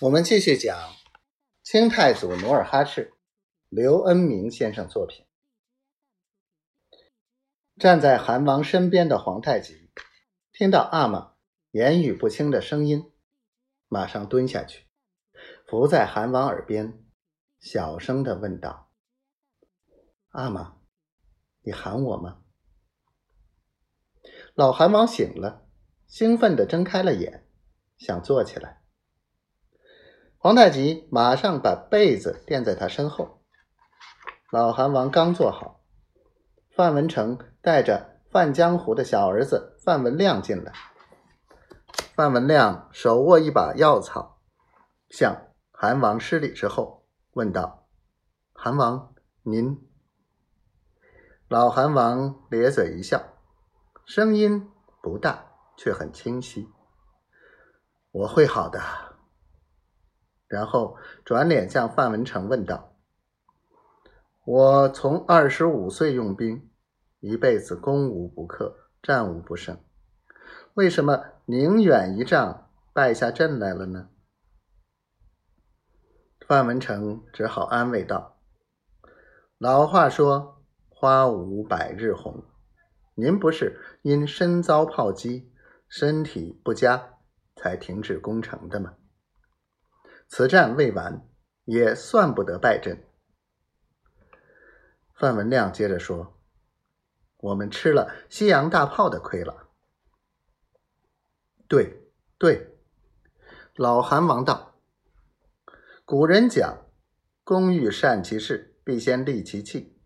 我们继续讲清太祖努尔哈赤，刘恩明先生作品。站在韩王身边的皇太极，听到阿玛言语不清的声音，马上蹲下去，伏在韩王耳边，小声的问道：“阿玛，你喊我吗？”老韩王醒了，兴奋的睁开了眼，想坐起来。皇太极马上把被子垫在他身后。老韩王刚坐好，范文成带着范江湖的小儿子范文亮进来。范文亮手握一把药草，向韩王施礼之后，问道：“韩王，您？”老韩王咧嘴一笑，声音不大，却很清晰：“我会好的。”然后转脸向范文成问道：“我从二十五岁用兵，一辈子攻无不克，战无不胜，为什么宁远一仗败下阵来了呢？”范文成只好安慰道：“老话说‘花无百日红’，您不是因身遭炮击，身体不佳才停止攻城的吗？”此战未完，也算不得败阵。范文亮接着说：“我们吃了西洋大炮的亏了。”对对，老韩王道：“古人讲，工欲善其事，必先利其器。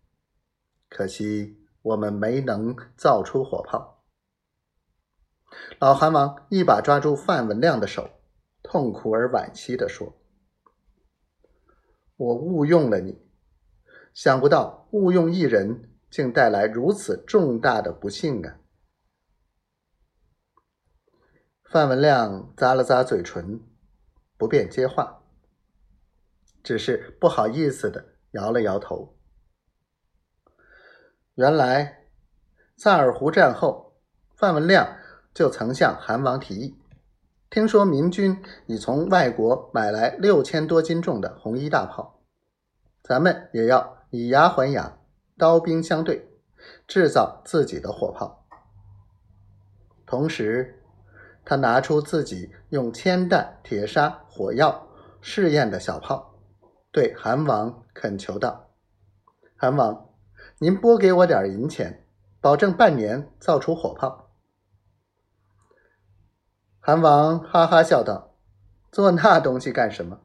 可惜我们没能造出火炮。”老韩王一把抓住范文亮的手。痛苦而惋惜地说：“我误用了你，想不到误用一人，竟带来如此重大的不幸啊！”范文亮咂了咂嘴唇，不便接话，只是不好意思的摇了摇头。原来，萨尔湖战后，范文亮就曾向韩王提议。听说明军已从外国买来六千多斤重的红衣大炮，咱们也要以牙还牙，刀兵相对，制造自己的火炮。同时，他拿出自己用铅弹、铁砂、火药试验的小炮，对韩王恳求道：“韩王，您拨给我点银钱，保证半年造出火炮。”韩王哈哈笑道：“做那东西干什么？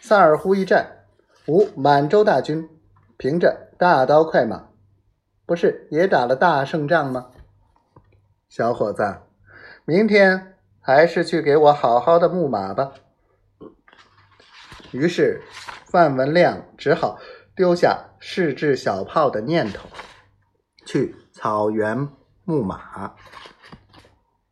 萨尔浒一战，吾满洲大军凭着大刀快马，不是也打了大胜仗吗？小伙子，明天还是去给我好好的牧马吧。”于是范文亮只好丢下试制小炮的念头，去草原牧马。